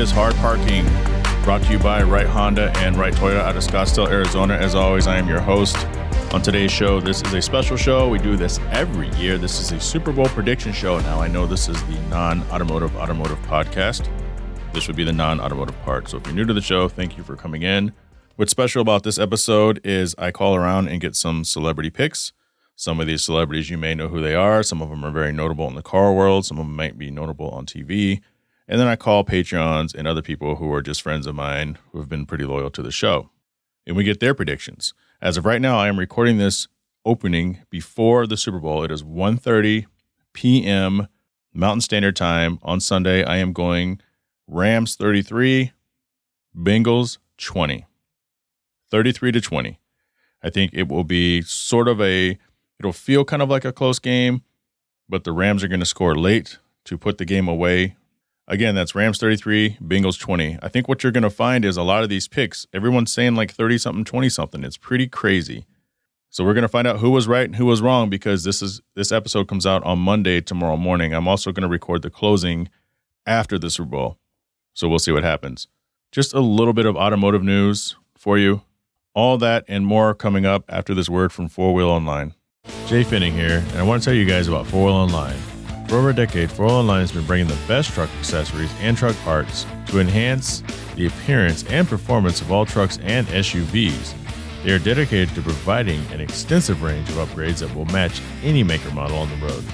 is Hard Parking, brought to you by Right Honda and Right Toyota out of Scottsdale, Arizona. As always, I am your host. On today's show, this is a special show. We do this every year. This is a Super Bowl prediction show. Now, I know this is the non automotive automotive podcast. This would be the non automotive part. So, if you're new to the show, thank you for coming in. What's special about this episode is I call around and get some celebrity picks. Some of these celebrities, you may know who they are. Some of them are very notable in the car world. Some of them might be notable on TV. And then I call Patreons and other people who are just friends of mine who have been pretty loyal to the show. And we get their predictions. As of right now, I am recording this opening before the Super Bowl. It is 1.30 p.m. Mountain Standard Time on Sunday. I am going Rams 33, Bengals 20. 33 to 20. I think it will be sort of a it'll feel kind of like a close game, but the Rams are going to score late to put the game away. Again, that's Rams 33, Bengals 20. I think what you're going to find is a lot of these picks, everyone's saying like 30 something, 20 something. It's pretty crazy. So we're going to find out who was right and who was wrong because this is this episode comes out on Monday tomorrow morning. I'm also going to record the closing after the Super Bowl. So we'll see what happens. Just a little bit of automotive news for you. All that and more coming up after this word from Four Wheel Online. Jhae Pfenning here, and I want to tell you guys about Four Wheel Online. For over a decade, Four Wheel Online has been bringing the best truck accessories and truck parts to enhance the appearance and performance of all trucks and SUVs. They are dedicated to providing an extensive range of upgrades that will match any maker model on the road.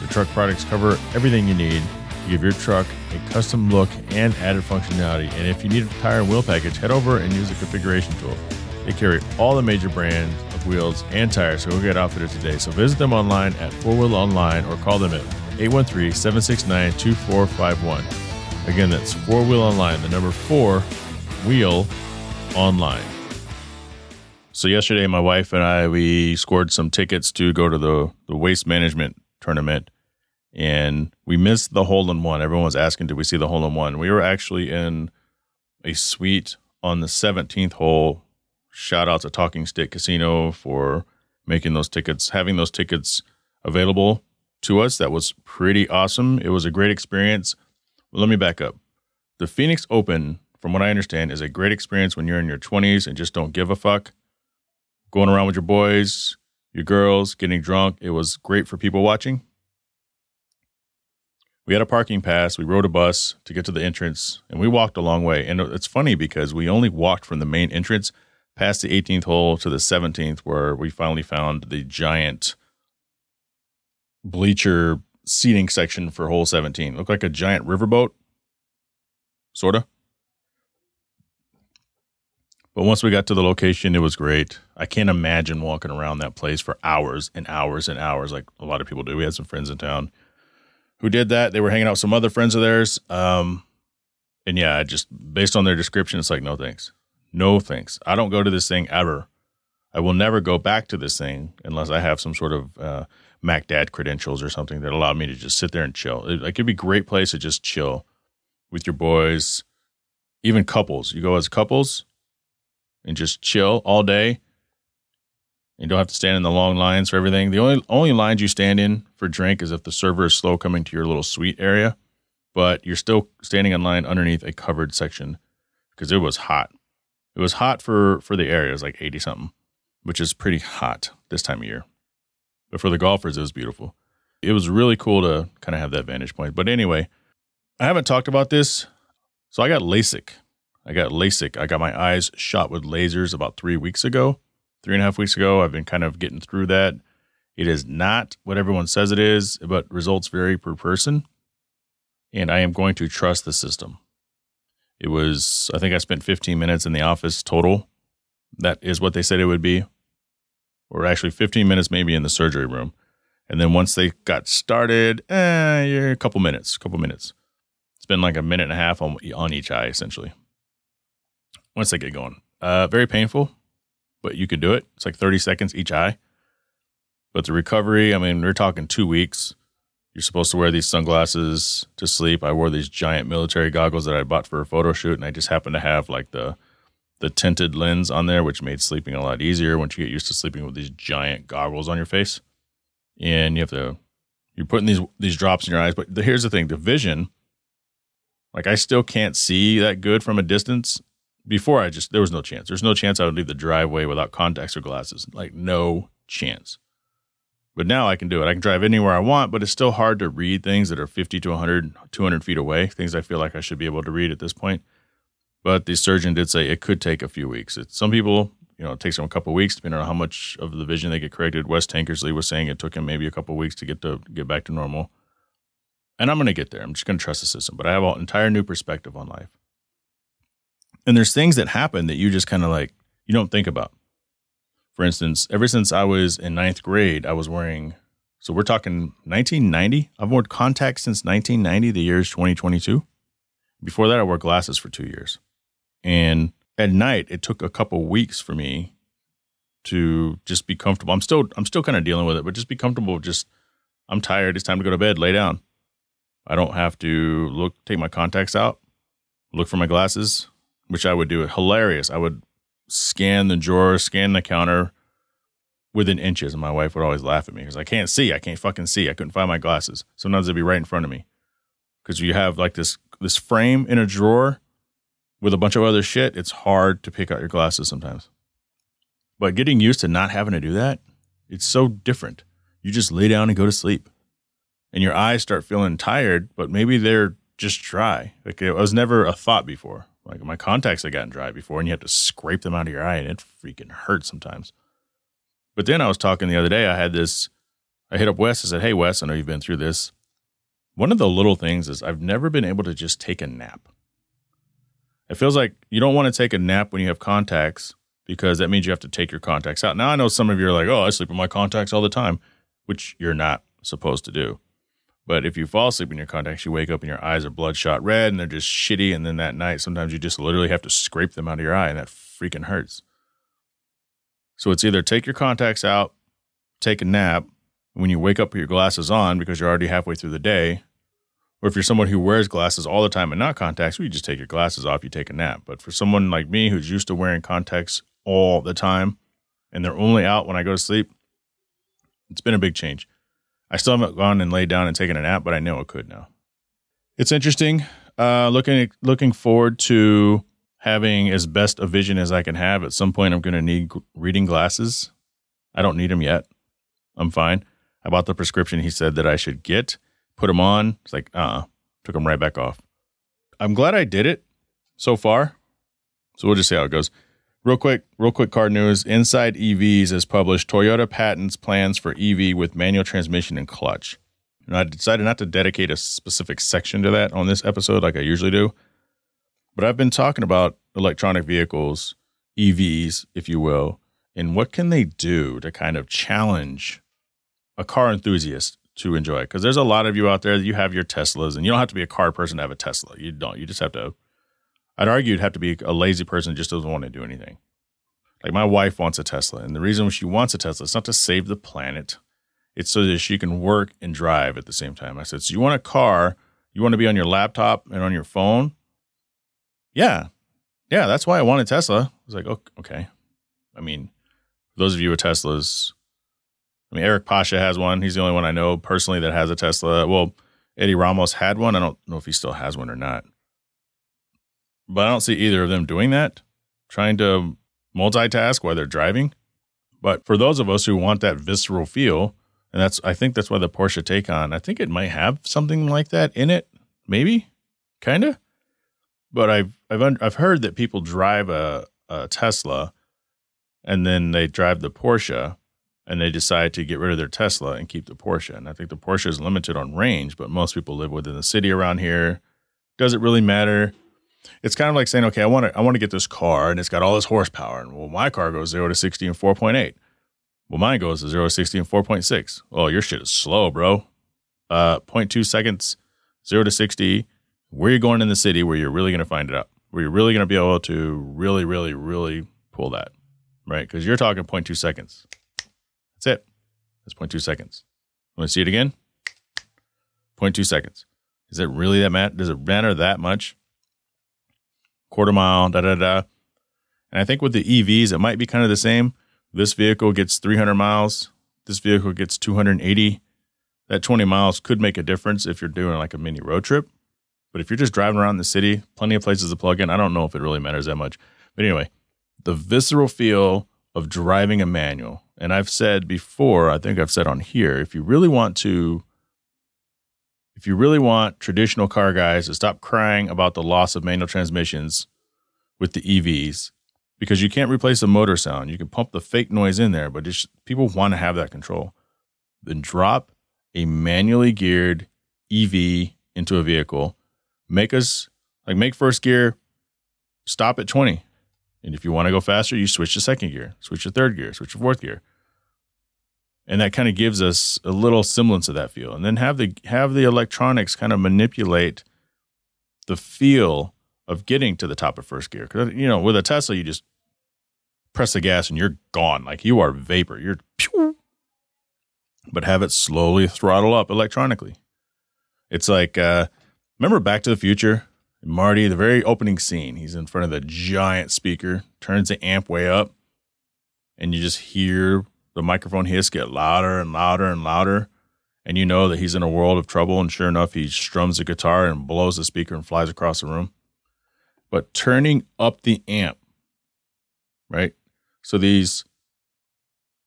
Their truck products cover everything you need to give your truck a custom look and added functionality. And if you need a tire and wheel package, head over and use the configuration tool. They carry all the major brands of wheels and tires, so go get outfitted today. So visit them online at Four Wheel Online or call them at 813 769 2451. Again, that's Four Wheel Online, the number four wheel online. So yesterday, my wife and I we scored some tickets to go to the the waste management tournament, and we missed the hole in one. Everyone was asking, "Did we see the hole in one?" We were actually in a suite on the 17th hole. Shout out to Talking Stick Casino for making those tickets, having those tickets available to us. That was pretty awesome. It was a great experience. Let me back up. The Phoenix Open, from what I understand, is a great experience when you're in your 20s and just don't give a fuck. Going around with your boys, your girls, getting drunk. It was great for people watching. We had a parking pass. We rode a bus to get to the entrance, and we walked a long way. And it's funny because we only walked from the main entrance past the 18th hole to the 17th, where we finally found the giant bleacher seating section for hole 17. Looked like a giant riverboat, sort of. But once we got to the location, it was great. I can't imagine walking around that place for hours and hours and hours, like a lot of people do. We had some friends in town who did that. They were hanging out with some other friends of theirs. Um, and yeah, I just based on their description, it's like, no thanks. No thanks. I don't go to this thing ever. I will never go back to this thing unless I have some sort of uh, Mac Dad credentials or something that allowed me to just sit there and chill. It, it could be a great place to just chill with your boys, even couples. You go as couples and just chill all day. You don't have to stand in the long lines for everything. The only only lines you stand in for drink is if the server is slow coming to your little suite area, but you're still standing in line underneath a covered section because it was hot. It was hot for for the area. It was like 80 something, which is pretty hot this time of year. But for the golfers, it was beautiful. It was really cool to kind of have that vantage point. But anyway, I haven't talked about this. So I got LASIK. I got LASIK. I got my eyes shot with lasers about three weeks ago, three and a half weeks ago. I've been kind of getting through that. It is not what everyone says it is, but results vary per person. And I am going to trust the system. It was, I think I spent 15 minutes in the office total. That is what they said it would be. Or actually 15 minutes maybe in the surgery room. And then once they got started, eh, a couple minutes, a couple minutes. It's been like a minute and a half on, on each eye, essentially once they get going. Uh, very painful, but you can do it. It's like 30 seconds each eye. But the recovery, I mean, we're talking two weeks. You're supposed to wear these sunglasses to sleep. I wore these giant military goggles that I bought for a photo shoot, and I just happened to have like the the tinted lens on there, which made sleeping a lot easier once you get used to sleeping with these giant goggles on your face. And you have to you're putting these these drops in your eyes. But the, here's the thing: the vision Like I still can't see that good from a distance. Before I just there was no chance. There's no chance I would leave the driveway without contacts or glasses. Like no chance. But now I can do it. I can drive anywhere I want, but it's still hard to read things that are 50 to 100, 200 feet away, things I feel like I should be able to read at this point. But the surgeon did say it could take a few weeks. It's, some people, you know, it takes them a couple weeks depending on how much of the vision they get corrected. Wes Tankersley was saying it took him maybe a couple weeks to get to get back to normal. And I'm going to get there. I'm just going to trust the system. But I have an entire new perspective on life. And there's things that happen that you just kind of like, you don't think about. For instance, ever since I was in ninth grade, I was wearing, so we're talking 1990. I've worn contacts since 1990, the year is 2022. Before that, I wore glasses for two years. And at night, it took a couple weeks for me to just be comfortable. I'm still, I'm still kind of dealing with it, but just be comfortable. Just, I'm tired. It's time to go to bed. Lay down. I don't have to look, take my contacts out, look for my glasses, which I would do. Hilarious. I would scan the drawer, scan the counter within inches. And my wife would always laugh at me because I can't see. I can't fucking see. I couldn't find my glasses. Sometimes they'd be right in front of me because you have like this this frame in a drawer with a bunch of other shit. It's hard to pick out your glasses sometimes. But getting used to not having to do that, it's so different. You just lay down and go to sleep, and your eyes start feeling tired, but maybe they're just dry. Like it was never a thought before. Like my contacts had gotten dry before, and you have to scrape them out of your eye, and it freaking hurts sometimes. But then I was talking the other day. I had this. I hit up Wes. I said, "Hey, Wes, I know you've been through this. One of the little things is I've never been able to just take a nap. It feels like you don't want to take a nap when you have contacts because that means you have to take your contacts out. Now I know some of you are like, "Oh, I sleep with my contacts all the time," which you're not supposed to do. But if you fall asleep in your contacts, you wake up and your eyes are bloodshot red and they're just shitty. And then that night, sometimes you just literally have to scrape them out of your eye and that freaking hurts. So it's either take your contacts out, take a nap. When you wake up, put your glasses on because you're already halfway through the day. Or if you're someone who wears glasses all the time and not contacts, well, you just take your glasses off, you take a nap. But for someone like me who's used to wearing contacts all the time and they're only out when I go to sleep, it's been a big change. I still haven't gone and laid down and taken a nap, but I know it could now. It's interesting. Uh, looking looking forward to having as best a vision as I can have. At some point, I'm going to need reading glasses. I don't need them yet. I'm fine. I bought the prescription he said that I should get, put them on. It's like, uh, took them right back off. I'm glad I did it so far. So we'll just see how it goes. Real quick, real quick car news. Inside EVs has published Toyota patents plans for EV with manual transmission and clutch. And I decided not to dedicate a specific section to that on this episode like I usually do. But I've been talking about electronic vehicles, EVs, if you will, and what can they do to kind of challenge a car enthusiast to enjoy? Because there's a lot of you out there that you have your Teslas, and you don't have to be a car person to have a Tesla. You don't. You just have to I'd argue you'd have to be a lazy person just doesn't want to do anything. Like my wife wants a Tesla, and the reason she wants a Tesla is not to save the planet. It's so that she can work and drive at the same time. I said, So you want a car, you want to be on your laptop and on your phone? Yeah. Yeah, that's why I want a Tesla. I was like, okay. I mean, those of you with Teslas, I mean, Eric Pasha has one. He's the only one I know personally that has a Tesla. Well, Eddie Ramos had one. I don't know if he still has one or not. But I don't see either of them doing that, trying to multitask while they're driving. But for those of us who want that visceral feel, and that's I think that's why the Porsche Taycan, I think it might have something like that in it, maybe, kind of. But I've I've I've heard that people drive a, a Tesla, and then they drive the Porsche, and they decide to get rid of their Tesla and keep the Porsche. And I think the Porsche is limited on range, but most people live within the city around here. Does it really matter? it's kind of like saying, okay, I want to I want to get this car and it's got all this horsepower. And well, my car goes zero to sixty in four point eight. Well, mine goes to zero to sixty in four point six. Oh, your shit is slow, bro. Uh, 0.2 seconds, zero to sixty. Where you going in the city where you're really going to find it out? Where you're really going to be able to really, really, really pull that, right? Because you're talking 0.2 seconds. That's it. 0.2 seconds. Want to see it again? 0.2 seconds. Is it really that matter? Does it matter that much? quarter mile, da da da. And I think with the EVs, it might be kind of the same. This vehicle gets 300 miles. This vehicle gets 280. That 20 miles could make a difference if you're doing like a mini road trip. But if you're just driving around the city, plenty of places to plug in. I don't know if it really matters that much. But anyway, the visceral feel of driving a manual. And I've said before, I think I've said on here, if you really want to if you really want traditional car guys to stop crying about the loss of manual transmissions with the EVs, because you can't replace the motor sound. You can pump the fake noise in there, but people want to have that control. Then drop a manually geared EV into a vehicle. Make us like make first gear stop at 20. And if you want to go faster, you switch to second gear, switch to third gear, switch to fourth gear. And that kind of gives us a little semblance of that feel. And then have the have the electronics kind of manipulate the feel of getting to the top of first gear. Cause you know, with a Tesla, you just press the gas and you're gone. Like you are vapor. You're pew, but have it slowly throttle up electronically. It's like uh, remember Back to the Future? Marty, the very opening scene, he's in front of the giant speaker, turns the amp way up, and you just hear the microphone hiss get louder and louder and louder. And you know that he's in a world of trouble. And sure enough, he strums the guitar and blows the speaker and flies across the room. But turning up the amp, right? So these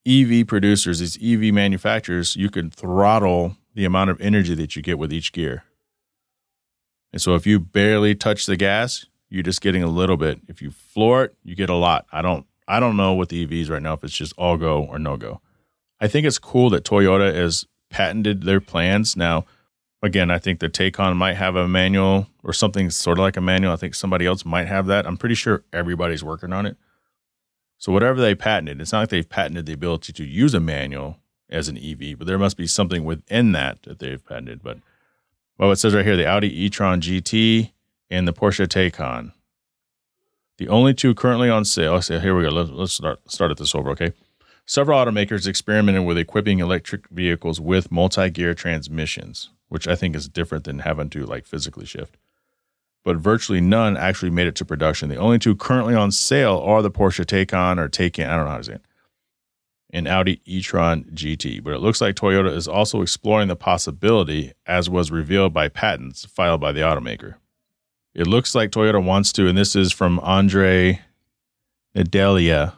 EV producers, these EV manufacturers, you can throttle the amount of energy that you get with each gear. And so if you barely touch the gas, you're just getting a little bit. If you floor it, you get a lot. I don't I don't know with the EVs right now if it's just all go or no go. I think it's cool that Toyota has patented their plans. Now, again, I think the Taycan might have a manual or something sort of like a manual. I think somebody else might have that. I'm pretty sure everybody's working on it. So whatever they patented, it's not like they've patented the ability to use a manual as an EV, but there must be something within that that they've patented. But well, it says right here the Audi e-tron GT and the Porsche Taycan. The only two currently on sale. So here we go. Let's, let's start start at this over. Okay. Several automakers experimented with equipping electric vehicles with multi-gear transmissions, which I think is different than having to like physically shift but virtually none actually made it to production. The only two currently on sale are the Porsche Taycan or Taycan, I don't know how to say it, and Audi e-tron GT. But it looks like Toyota is also exploring the possibility, as was revealed by patents filed by the automaker. It looks like Toyota wants to, and this is from Andrei Nedelea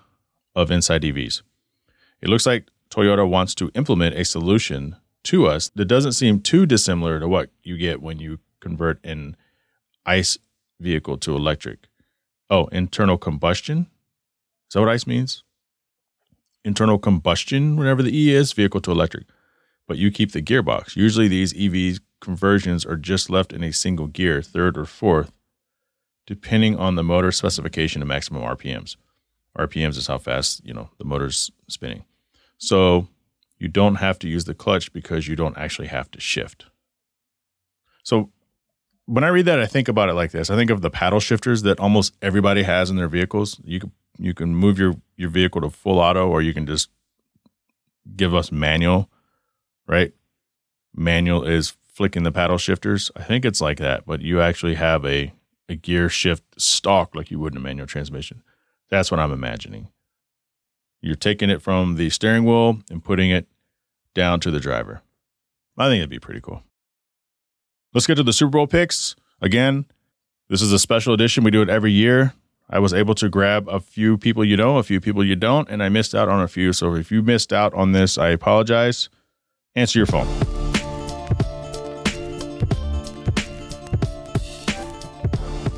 of Inside EVs. It looks like Toyota wants to implement a solution to us that doesn't seem too dissimilar to what you get when you convert an ICE vehicle to electric. Oh, internal combustion? Is that what ICE means? Internal combustion, whenever the E is, vehicle to electric. But you keep the gearbox. Usually these EV conversions are just left in a single gear, third or fourth, depending on the motor specification and maximum RPMs. RPMs is how fast, you know, the motor's spinning. So you don't have to use the clutch because you don't actually have to shift. So when I read that, I think about it like this. I think of the paddle shifters that almost everybody has in their vehicles. You can you can move your your vehicle to full auto, or you can just give us manual, right? Manual is flicking the paddle shifters. I think it's like that, but you actually have a a gear shift stalk like you would in a manual transmission. That's what I'm imagining. You're taking it from the steering wheel and putting it down to the driver. I think it'd be pretty cool. Let's get to the Super Bowl picks. Again, this is a special edition. We do it every year. I was able to grab a few people you know, a few people you don't, and I missed out on a few. So if you missed out on this, I apologize. Answer your phone.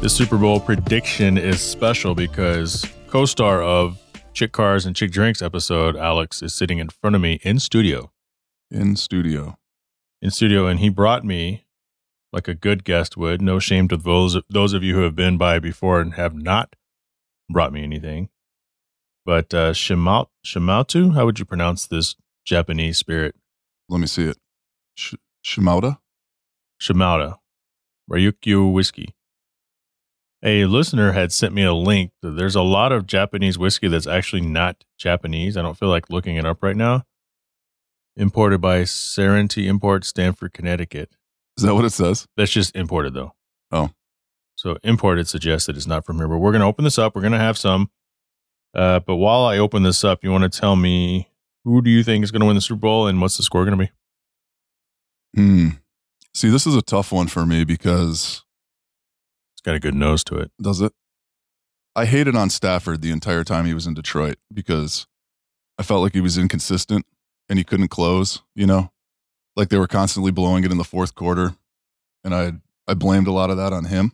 This Super Bowl prediction is special because co star of Chick Cars and Chick Drinks episode, Alex, is sitting in front of me in studio. In studio. In studio. And he brought me like a good guest would. No shame to those those of you who have been by before and have not brought me anything. But uh, Shimau, Shimautu, how would you pronounce this Japanese spirit? Let me see it. Sh- Shimauta? Shimauta, Ryukyu whiskey. A listener had sent me a link. There's a lot of Japanese whiskey that's actually not Japanese. I don't feel like looking it up right now. Imported by Serenity Import, Stamford, Connecticut. Is that what it says? That's just imported though. Oh. So imported suggests that it's not from here. But we're going to open this up. We're going to have some. Uh, but while I open this up, you want to tell me who do you think is going to win the Super Bowl and what's the score going to be? Hmm. See, this is a tough one for me because It's got a good nose to it. Does it? I hated on Stafford the entire time he was in Detroit because I felt like he was inconsistent and he couldn't close, you know? Like they were constantly blowing it in the fourth quarter. And I I blamed a lot of that on him.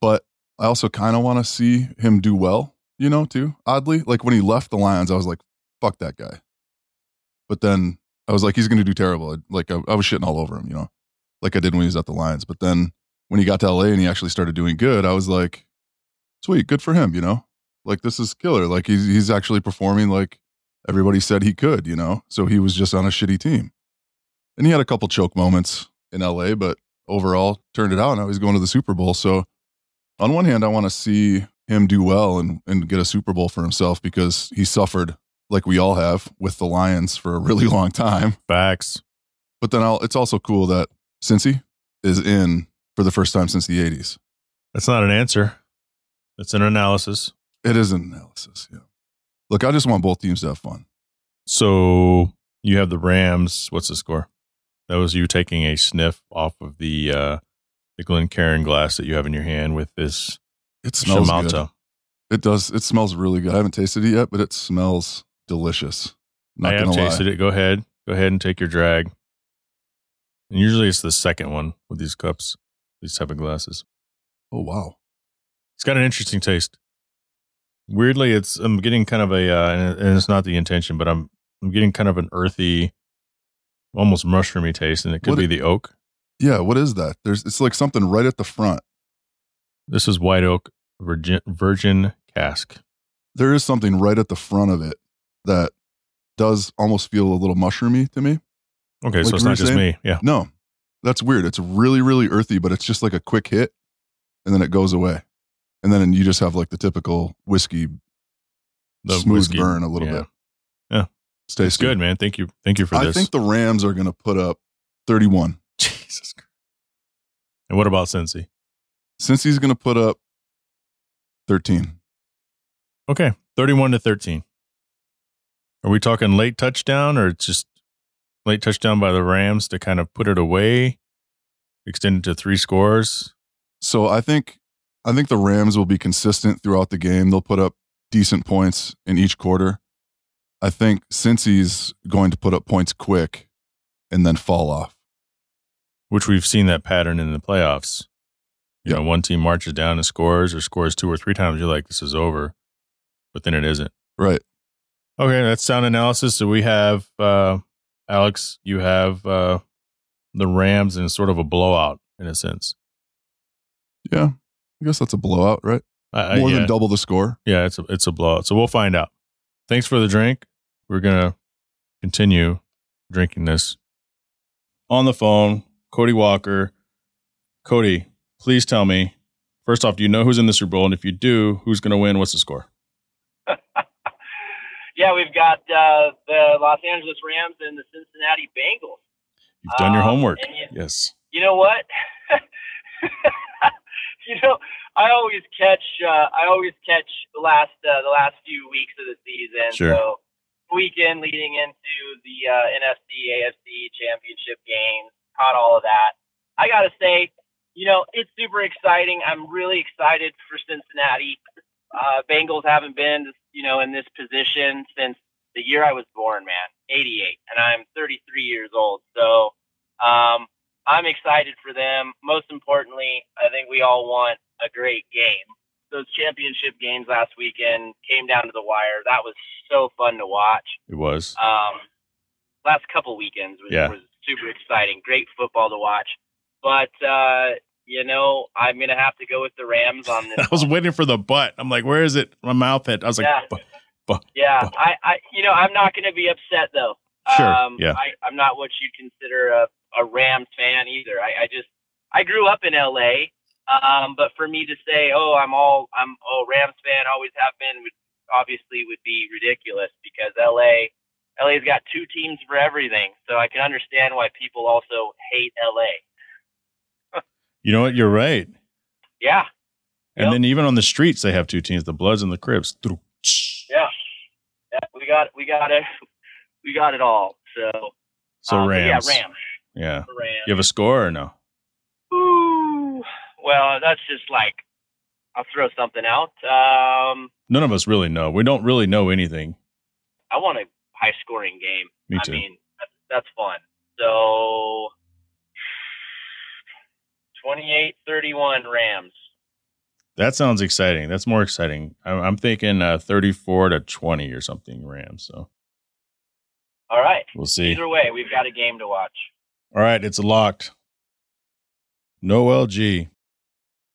But I also kind of want to see him do well, you know, too. Oddly, like when he left the Lions, I was like, fuck that guy. But then I was like, he's going to do terrible. Like I, I was shitting all over him, you know, like I did when he was at the Lions. But then when he got to LA and he actually started doing good, I was like, sweet, good for him, you know? Like this is killer. Like he's he's actually performing like everybody said he could, you know? So he was just on a shitty team. And he had a couple choke moments in LA, but overall turned it out. Now he's going to the Super Bowl. So on one hand, I want to see him do well and, and get a Super Bowl for himself because he suffered like we all have with the Lions for a really long time. Facts. But then I'll, it's also cool that Cincy is in for the first time since the 80s. That's not an answer. It's an analysis. It is an analysis. Yeah. Look, I just want both teams to have fun. So you have the Rams. What's the score? That was you taking a sniff off of the uh, the Glencairn glass that you have in your hand with this It smells good. It does. It smells really good. I haven't tasted it yet, but it smells delicious. Not I have gonna lie. tasted it. Go ahead. Go ahead and take your drag. And usually it's the second one with these cups, these type of glasses. Oh wow. It's got an interesting taste. Weirdly, it's I'm getting kind of a, uh, and it's not the intention, but I'm I'm getting kind of an earthy, almost mushroomy taste, and it could What be it- the oak. Yeah. What is that? There's. It's like something right at the front. This is white oak virgin, virgin cask. There is something right at the front of it that does almost feel a little mushroomy to me. Okay, Like so it's not just saying? me. Yeah, No, that's weird. It's really, really earthy, but it's just like a quick hit, and then it goes away, and then you just have like the typical whiskey the smooth whiskey. burn a little Yeah. bit. Yeah. it's It's good, man. Thank you. Thank you for I this. I think the Rams are going to put up 31. Jesus Christ. And what about Cincy? Cincy's going to put up 13. Okay, thirty-one to thirteen. Are we talking late touchdown or it's just late touchdown by the Rams to kind of put it away, extend it to three scores? So I think I think the Rams will be consistent throughout the game. They'll put up decent points in each quarter. I think Cincy's going to put up points quick and then fall off. Which we've seen that pattern in the playoffs. You Yeah. know, one team marches down and scores or scores two or three times. You're like, this is over, but then it isn't. Right. Okay, that's sound analysis. So we have uh, Alex. You have uh, the Rams in sort of a blowout in a sense. Yeah. I guess that's a blowout, right? I- More yeah. than double the score. Yeah, it's a it's a blowout. So we'll find out. Thanks for the drink. We're gonna continue drinking this. On the phone, Cody Walker. Cody, please tell me. First off, do you know who's in the Super Bowl? And if you do, who's gonna win? What's the score? Yeah, we've got uh, the Los Angeles Rams and the Cincinnati Bengals. You've done your Um, homework. you- Yes. You know what? you know, I always catch uh, I always catch the last uh, the last few weeks of the season. Sure. So weekend leading into the uh, NFC AFC championship games, caught all of that. I gotta say, you know, it's super exciting. I'm really excited for Cincinnati. Uh, Bengals haven't been, you know, in this position since the year I was born, man, 88, and I'm 33 years old. So, um, I'm excited for them. Most importantly, I think we all want a great game. Those championship games last weekend came down to the wire. That was so fun to watch. It was. Um, last couple weekends was, Yeah. was super exciting. Great football to watch. But uh, you know, I'm gonna have to go with the Rams on this. I was waiting for the butt. I'm like, where is it? My mouth hit. I was like, Yeah. "Bu- Yeah, I, I, you know, I'm not going to be upset though. Sure, Um, yeah. I, I'm not what you'd consider a, a Rams fan either. I, I just, I grew up in LA. Um, but for me to say, oh, I'm all, I'm, oh, Rams fan, always have been, would obviously would be ridiculous because LA, LA's got two teams for everything. So I can understand why people also hate LA. You know what? You're right. Yeah, And Yep. then even on the streets, they have two teams: the Bloods and the Crips. yeah, yeah. We got, we got it, we got it all. So, So um, Rams. yeah, Rams, Yeah. Rams. You have a score or no? Ooh, well, that's just like I'll throw something out. Um, None of us really know. We don't really know anything. I want a high scoring game. Me I too. mean, that's, that's fun. So 28-31 Rams. That sounds exciting. That's more exciting. I'm, I'm thinking uh, 34 to 20 or something Rams. So All right. we'll see. Either way, we've got a game to watch. All right, it's locked. Noel G.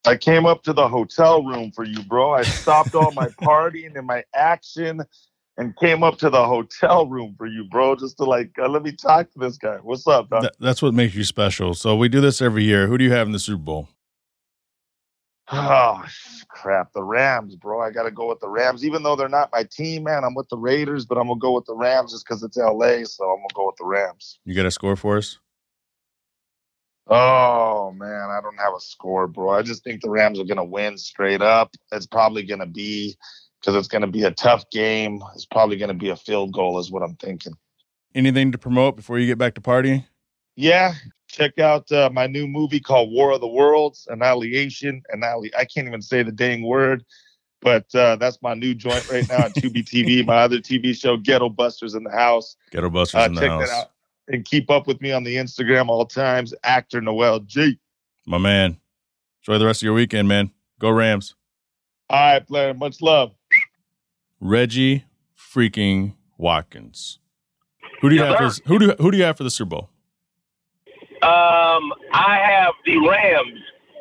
I came up to the hotel room for you, bro. I stopped all my partying and my action and came up to the hotel room for you, bro, just to like, uh, let me talk to this guy. What's up, dog? Th- that's what makes you special. So we do this every year. Who do you have in the Super Bowl? Oh, crap. The Rams, bro. I got to go with the Rams. Even though they're not my team, man, I'm with the Raiders, but I'm to go with the Rams just because it's LA. So I'm to go with the Rams. You got a score for us? Oh, man. I don't have a score, bro. I just think the Rams are going to win straight up. It's probably going to be because it's going to be a tough game. It's probably going to be a field goal, is what I'm thinking. Anything to promote before you get back to partying? Yeah, check out uh, my new movie called War of the Worlds, Annihilation. Annihil- I can't even say the dang word, but uh, that's my new joint right now on Tubi TV. My other TV show, Ghetto Busters in the House. Ghetto Busters Uh, in the check house. that out and keep up with me on the Instagram all times. Actor Noel G. My man. Enjoy the rest of your weekend, man. Go Rams. All right, player. Much love. Reggie freaking Watkins. Who do you Yes, have for who do who do you have for the Super Bowl? Um, I have the Rams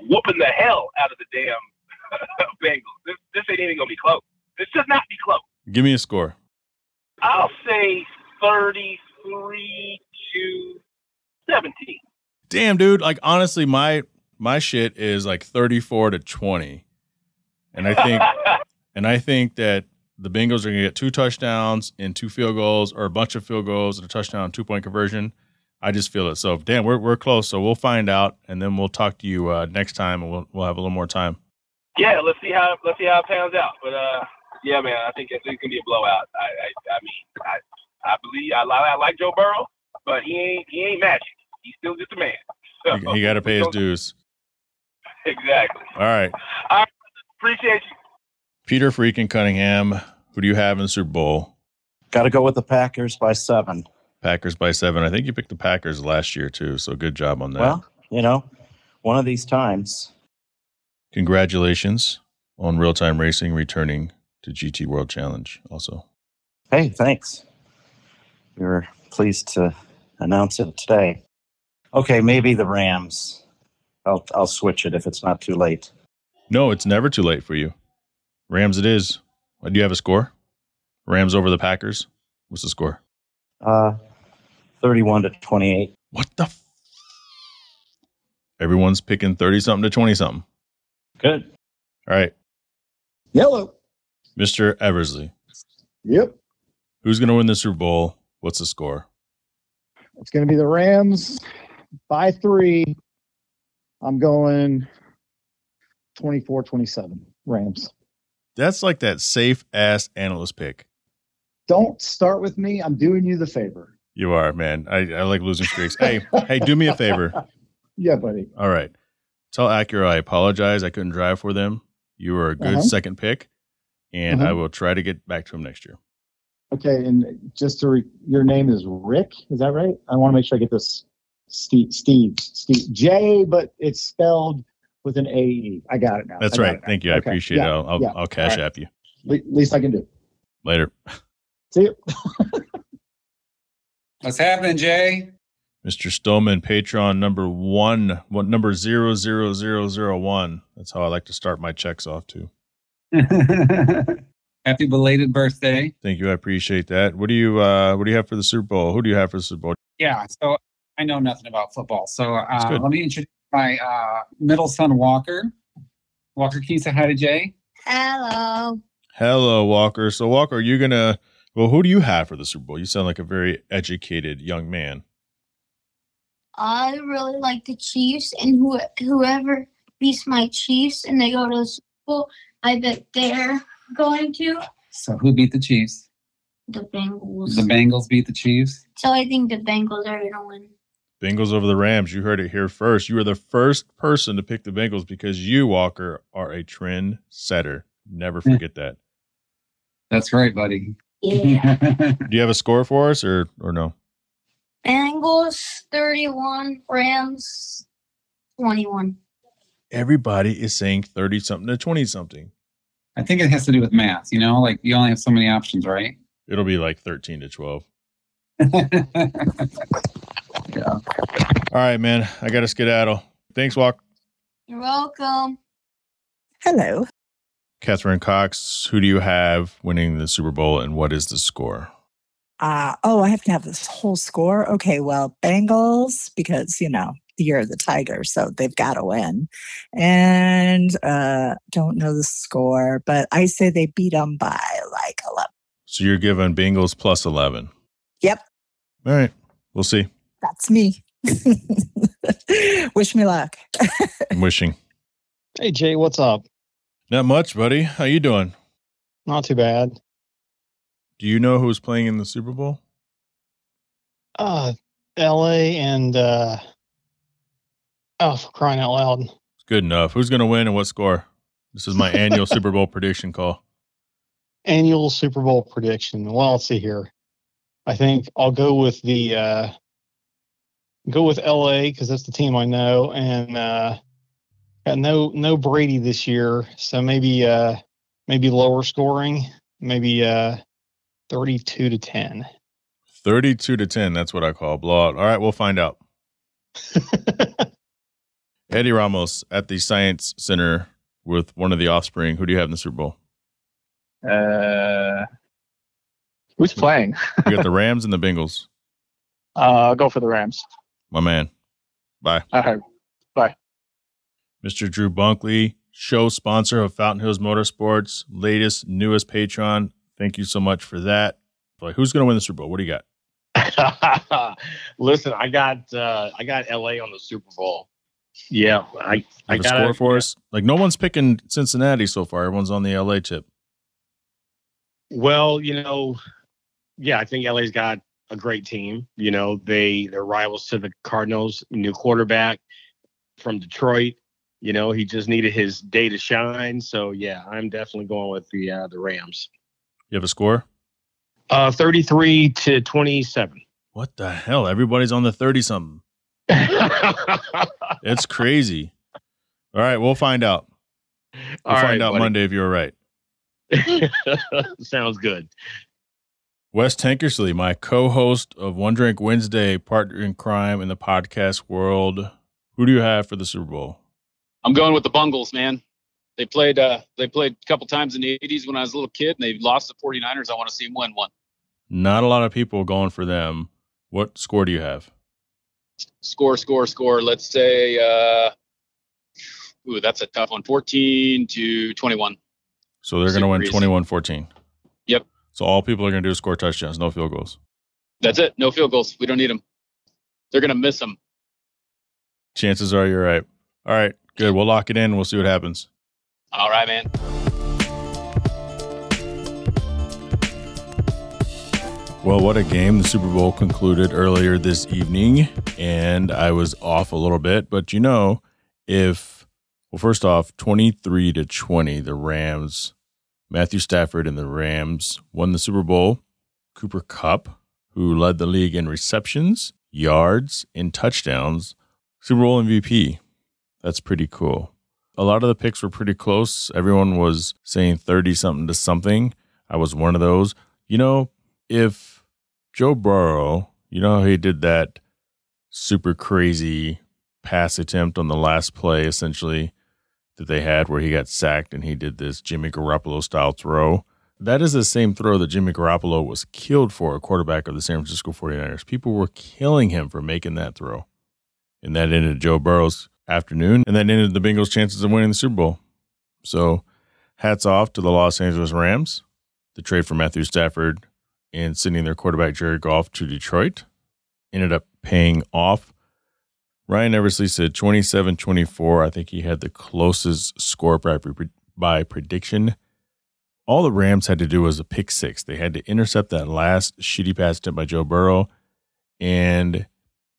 whooping the hell out of the damn Bengals. This, this ain't even gonna be close. This should not be close. Give me a score. I'll say thirty-three to seventeen. Damn, dude. Like honestly, my my shit is like 34 to 20. And I think and I think that the Bengals are gonna get two touchdowns and two field goals or a bunch of field goals and a touchdown, two point conversion. I just feel it. So damn, we're we're close. So we'll find out and then we'll talk to you uh, next time and we'll we'll have a little more time. yeah, let's see how let's see how it pans out. But uh, yeah, man, I think it's, it's gonna be a blowout. I I, I mean, I I believe I, I like Joe Burrow, but he ain't he ain't magic. He's still just a man. So, He, he gotta pay his dues. Exactly. All right. I appreciate you. Peter freaking Cunningham, who do you have in the Super Bowl? Got to go with the Packers by seven. Packers by seven. I think you picked the Packers last year too, so good job on that. Well, you know, one of these times. Congratulations on real time racing returning to GT World Challenge. Also, Hey, thanks. We were pleased to announce it today. Okay, maybe the Rams. I'll I'll switch it if it's not too late. no, it's never too late for you. Rams, it is. Uh, Do you have a score? Rams over the Packers. What's the score? Uh, thirty-one to twenty-eight. What the? F- Everyone's picking thirty something to twenty something. Good. All right, Yellow. Mister Eversley, Yep. who's going to win the Super Bowl? What's the score? It's going to be the Rams by three. I'm going 24 27. Rams. That's like that safe ass analyst pick. Don't start with me. I'm doing you the favor. You are, man. I, I like losing streaks. hey, hey, do me a favor. Yeah, buddy. All right. Tell Acura I apologize. I couldn't drive for them. You were a good Uh-huh. second pick, and Uh-huh. I will try to get back to him next year. Okay. And just to, re- your name is Rick. Is that right? I want to make sure I get this. Steve, Steve, Steve, J, but it's spelled with an A E. I got it now. That's I right. now. Thank you. I Okay. appreciate Yeah, it. I'll, I'll, yeah. I'll cash All right. app you Le- least I can do. later. See you. What's happening, Jay? Mr. Stillman, Patreon number one, what number zero zero zero zero one. That's how I like to start my checks off too. Happy belated birthday. Thank you. I appreciate that. What do you uh what do you have for the Super Bowl? Who do you have for the Super Bowl? Yeah, so I know nothing about football. So uh, let me introduce my uh, middle son, Walker. Walker, can you say hi to Jay? Hello. Hello, Walker. So Walker, are you gonna well, who do you have for the Super Bowl? You sound like a very educated young man. I really like the Chiefs, and who, whoever beats my Chiefs and they go to the Super Bowl, I bet they're going to So who beat the Chiefs? the Bengals. The Bengals beat the Chiefs. so I think the Bengals are going to win. Bengals over the Rams. You heard it here first. You were the first person to pick the Bengals because you, Walker, are a trend setter. Never forget that. That's right, buddy. Yeah. Do you have a score for us or or no? Bengals 31, Rams 21. Everybody is saying 30 something to 20 something. I think it has to do with math. You know, like you only have so many options, right? It'll be like 13 to 12. yeah. All right, man. I got to skedaddle. Thanks, Walk. You're welcome. Hello. Catherine Cox, who do you have winning the Super Bowl and what is the score? Uh, oh, I have to have this whole score. Okay, well, Bengals, because, you know, the year of the tiger, so they've got to win. And uh, don't know the score, but I say they beat them by like 11. So you're giving Bengals plus 11. Yep, All right. We'll see. That's me. Wish me luck. I'm wishing. Hey Jay, what's up? Not much, buddy. How you doing? Not too bad. Do you know who's playing in the Super Bowl? Uh LA and uh oh for crying out loud. It's good enough. Who's going to win and what score? This is my annual Super Bowl prediction call. Annual Super Bowl prediction. Well, let's see here. I think I'll go with the uh go with LA because that's the team I know and uh got no no Brady this year, so maybe uh maybe lower scoring, maybe uh 32 to 10. 32 to 10. That's what I call a blowout. All right. We'll find out. Eddie Ramos at the Science Center with one of the offspring. Who do you have in the Super Bowl? Uh, who's playing? You got the Rams and the Bengals. Uh, I'll go for the Rams. My man. Bye. All right. Bye. Mr. Drew Bunkley, show sponsor of Fountain Hills Motorsports, latest, newest patron. Thank you so much for that. Boy, who's going to win the Super Bowl? What do you got? Listen, I got uh, I got LA on the Super Bowl. Yeah, I I got score for us? Like, no one's picking Cincinnati so far. Everyone's on the LA tip. Well, you know, yeah, I think LA's got a great team. You know, they they're rivals to the Cardinals. New quarterback from Detroit. You know, he just needed his day to shine. So yeah, I'm definitely going with the uh, the Rams. You have a score? Uh, 33 to 27. What the hell? Everybody's on the 30 something. It's crazy. All right, we'll find out. We'll All find right, out buddy. Monday if you're right. Sounds good. Wes Tankersley, my co host of One Drink Wednesday, partner in crime in the podcast world. Who do you have for the Super Bowl? I'm going with the Bungles, man. They played uh, they played a couple times in the 80s when I was a little kid, and they lost the 49ers. I want to see them win one. Not a lot of people going for them. What score do you have? Score, score, score. Let's say, uh, ooh, that's a tough one 14 to 21. So they're going to win 21 14. So all people are going to do is score touchdowns, no field goals. That's it. No field goals. We don't need them. They're going to miss them. Chances are you're right. All right, good. We'll lock it in. We'll see what happens. All right, man. Well, what a game. The Super Bowl concluded earlier this evening, and I was off a little bit. But you know, if, well, first off, 23 to 20, the Rams, Matthew Stafford and the Rams won the Super Bowl. Cooper Kupp, who led the league in receptions, yards, and touchdowns, Super Bowl MVP. That's pretty cool. A lot of the picks were pretty close. Everyone was saying 30 something to something. I was one of those. You know, if Joe Burrow, you know how he did that super crazy pass attempt on the last play, essentially, that they had where he got sacked and he did this Jimmy Garoppolo style throw. That is the same throw that Jimmy Garoppolo was killed for, a quarterback of the San Francisco 49ers. People were killing him for making that throw. And that ended Joe Burrow's afternoon, and that ended the Bengals' chances of winning the Super Bowl. So, hats off to the Los Angeles Rams. The trade for Matthew Stafford and sending their quarterback Jared Goff to Detroit ended up paying off. Ryan Eversley said 27 24. I think he had the closest score by, by prediction. All the Rams had to do was a pick six. They had to intercept that last shitty pass attempt by Joe Burrow. And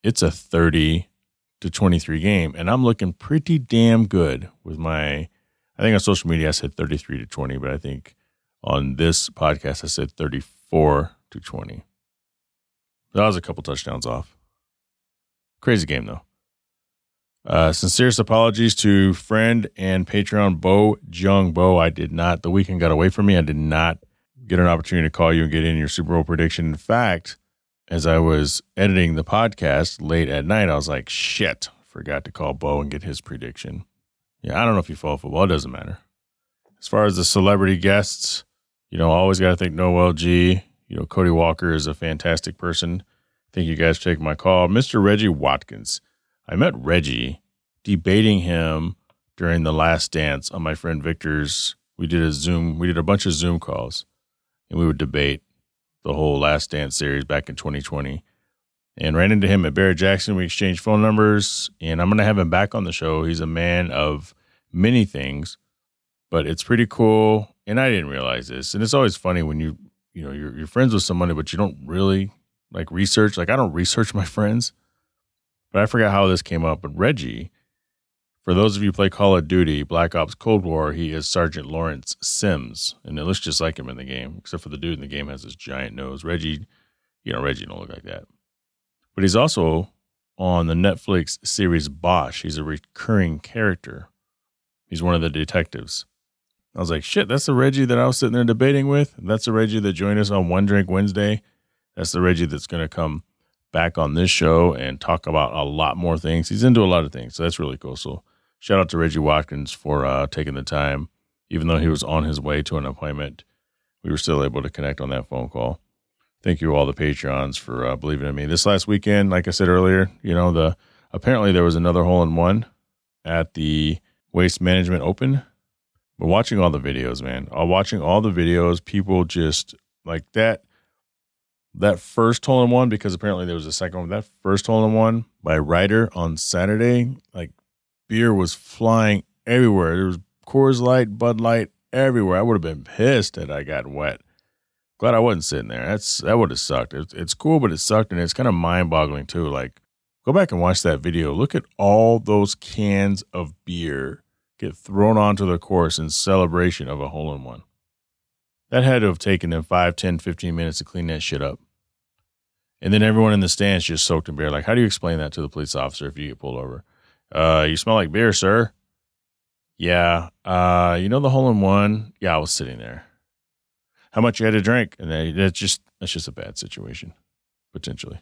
it's a 30 to 23 game. And I'm looking pretty damn good with my, I think on social media I said 33 to 20, but I think on this podcast I said 34 to 20. That was a couple touchdowns off. Crazy game though. Uh, sincerest apologies to friend and Patreon Bo Jung Bo. I did not. The weekend got away from me. I did not get an opportunity to call you and get in your Super Bowl prediction. In fact, as I was editing the podcast late at night, I was like, shit, forgot to call Bo and get his prediction. Yeah, I don't know if you follow football. It doesn't matter. As far as the celebrity guests, you know, always got to thank Noel G. You know, Cody Walker is a fantastic person. Thank you guys for taking my call. Mr. Reggie Watkins. I met Reggie debating him during the last dance on my friend Victor's. We did a Zoom, we did a bunch of Zoom calls and we would debate the whole Last Dance series back in 2020. And ran into him at Barrett Jackson. We exchanged phone numbers, and I'm going to have him back on the show. He's a man of many things, but it's pretty cool. And I didn't realize this. And it's always funny when you, you know, you're, you're friends with somebody, but you don't really like research. Like I don't research my friends, but I forgot how this came up. But Reggie, for those of you who play Call of Duty, Black Ops Cold War, he is Sergeant Lawrence Sims, and it looks just like him in the game, except for the dude in the game has this giant nose. Reggie, you know, Reggie don't look like that. But he's also on the Netflix series Bosch. He's a recurring character. He's one of the detectives. I was like, shit, that's the Reggie that I was sitting there debating with. That's the Reggie that joined us on One Drink Wednesday. That's the Reggie that's going to come back on this show and talk about a lot more things. He's into a lot of things. So that's really cool. So shout out to Reggie Watkins for uh, taking the time, even though he was on his way to an appointment. We were still able to connect on that phone call. Thank you all the Patreons for uh, believing in me. This last weekend, like I said earlier, you know the apparently there was another hole in one at the Waste Management Open. But watching all the videos, man, uh, watching all the videos, people just like that. That first hole in one, because apparently there was a second one. That first hole in one by Ryder on Saturday, like beer was flying everywhere. There was Coors Light, Bud Light everywhere. I would have been pissed that I got wet. Glad I wasn't sitting there. That's that would have sucked. It's, it's cool, but it sucked, and it's kind of mind boggling too. Like, go back and watch that video. Look at all those cans of beer get thrown onto the course in celebration of a hole in one. That had to have taken them 5, 10, 15 minutes to clean that shit up. And then everyone in the stands just soaked in beer. Like, how do you explain that to the police officer if you get pulled over? Uh, you smell like beer, sir. Yeah. Uh, you know the hole in one? Yeah, I was sitting there. How much you had to drink? And they, that's just that's just a bad situation, potentially.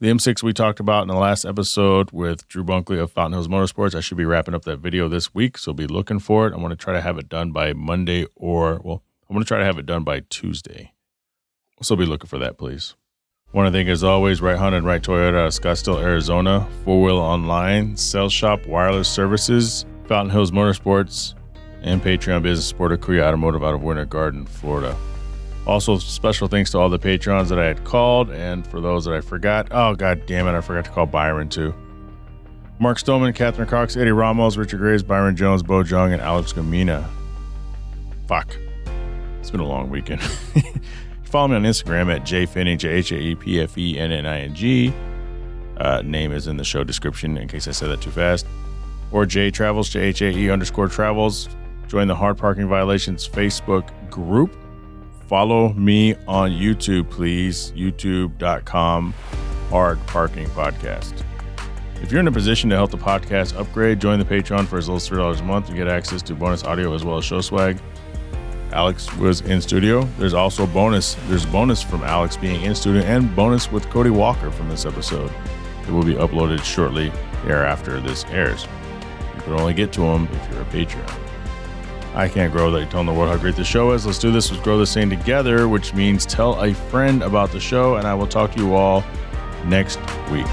The M6 we talked about in the last episode with Drew Bunkley of Fountain Hills Motorsports. I should be wrapping up that video this week, so be looking for it. I want to try to have it done by Monday or well, I'm going to try to have it done by Tuesday. So be looking for that, please. Want to thank, as always, Right Honda and Right Toyota Scottsdale, Arizona, Four Wheel Online, Sales Shop Wireless Services, Fountain Hills Motorsports, and Patreon Business Support of Korea Automotive out of Winter Garden, Florida. Also, special thanks to all the patrons that I had called, and for those that I forgot. Oh, god damn it, I forgot to call Byron too. Mark Stoneman, Catherine Cox, Eddie Ramos, Richard Graves, Byron Jones, Bo Jung, and Alex Gumina. Fuck. It's been a long weekend. Follow me on Instagram at jhaepfenning, J H A E P F E N N I N G. Uh, name is in the show description in case I said that too fast. Or J Travels, J H A E underscore travels. Join the Hard Parking Violations Facebook group. Follow me on YouTube, please. YouTube.com Hard Parking Podcast. If you're in a position to help the podcast upgrade, join the Patreon for as little as $3 a month and get access to bonus audio as well as show swag. Alex was in studio. There's also bonus. There's bonus from Alex being in studio and bonus with Cody Walker from this episode. It will be uploaded shortly thereafter this airs. You can only get to them if you're a Patreon. I can't grow that telling the world how great the show is. Let's do this. Let's grow this thing together, which means tell a friend about the show, and I will talk to you all next week.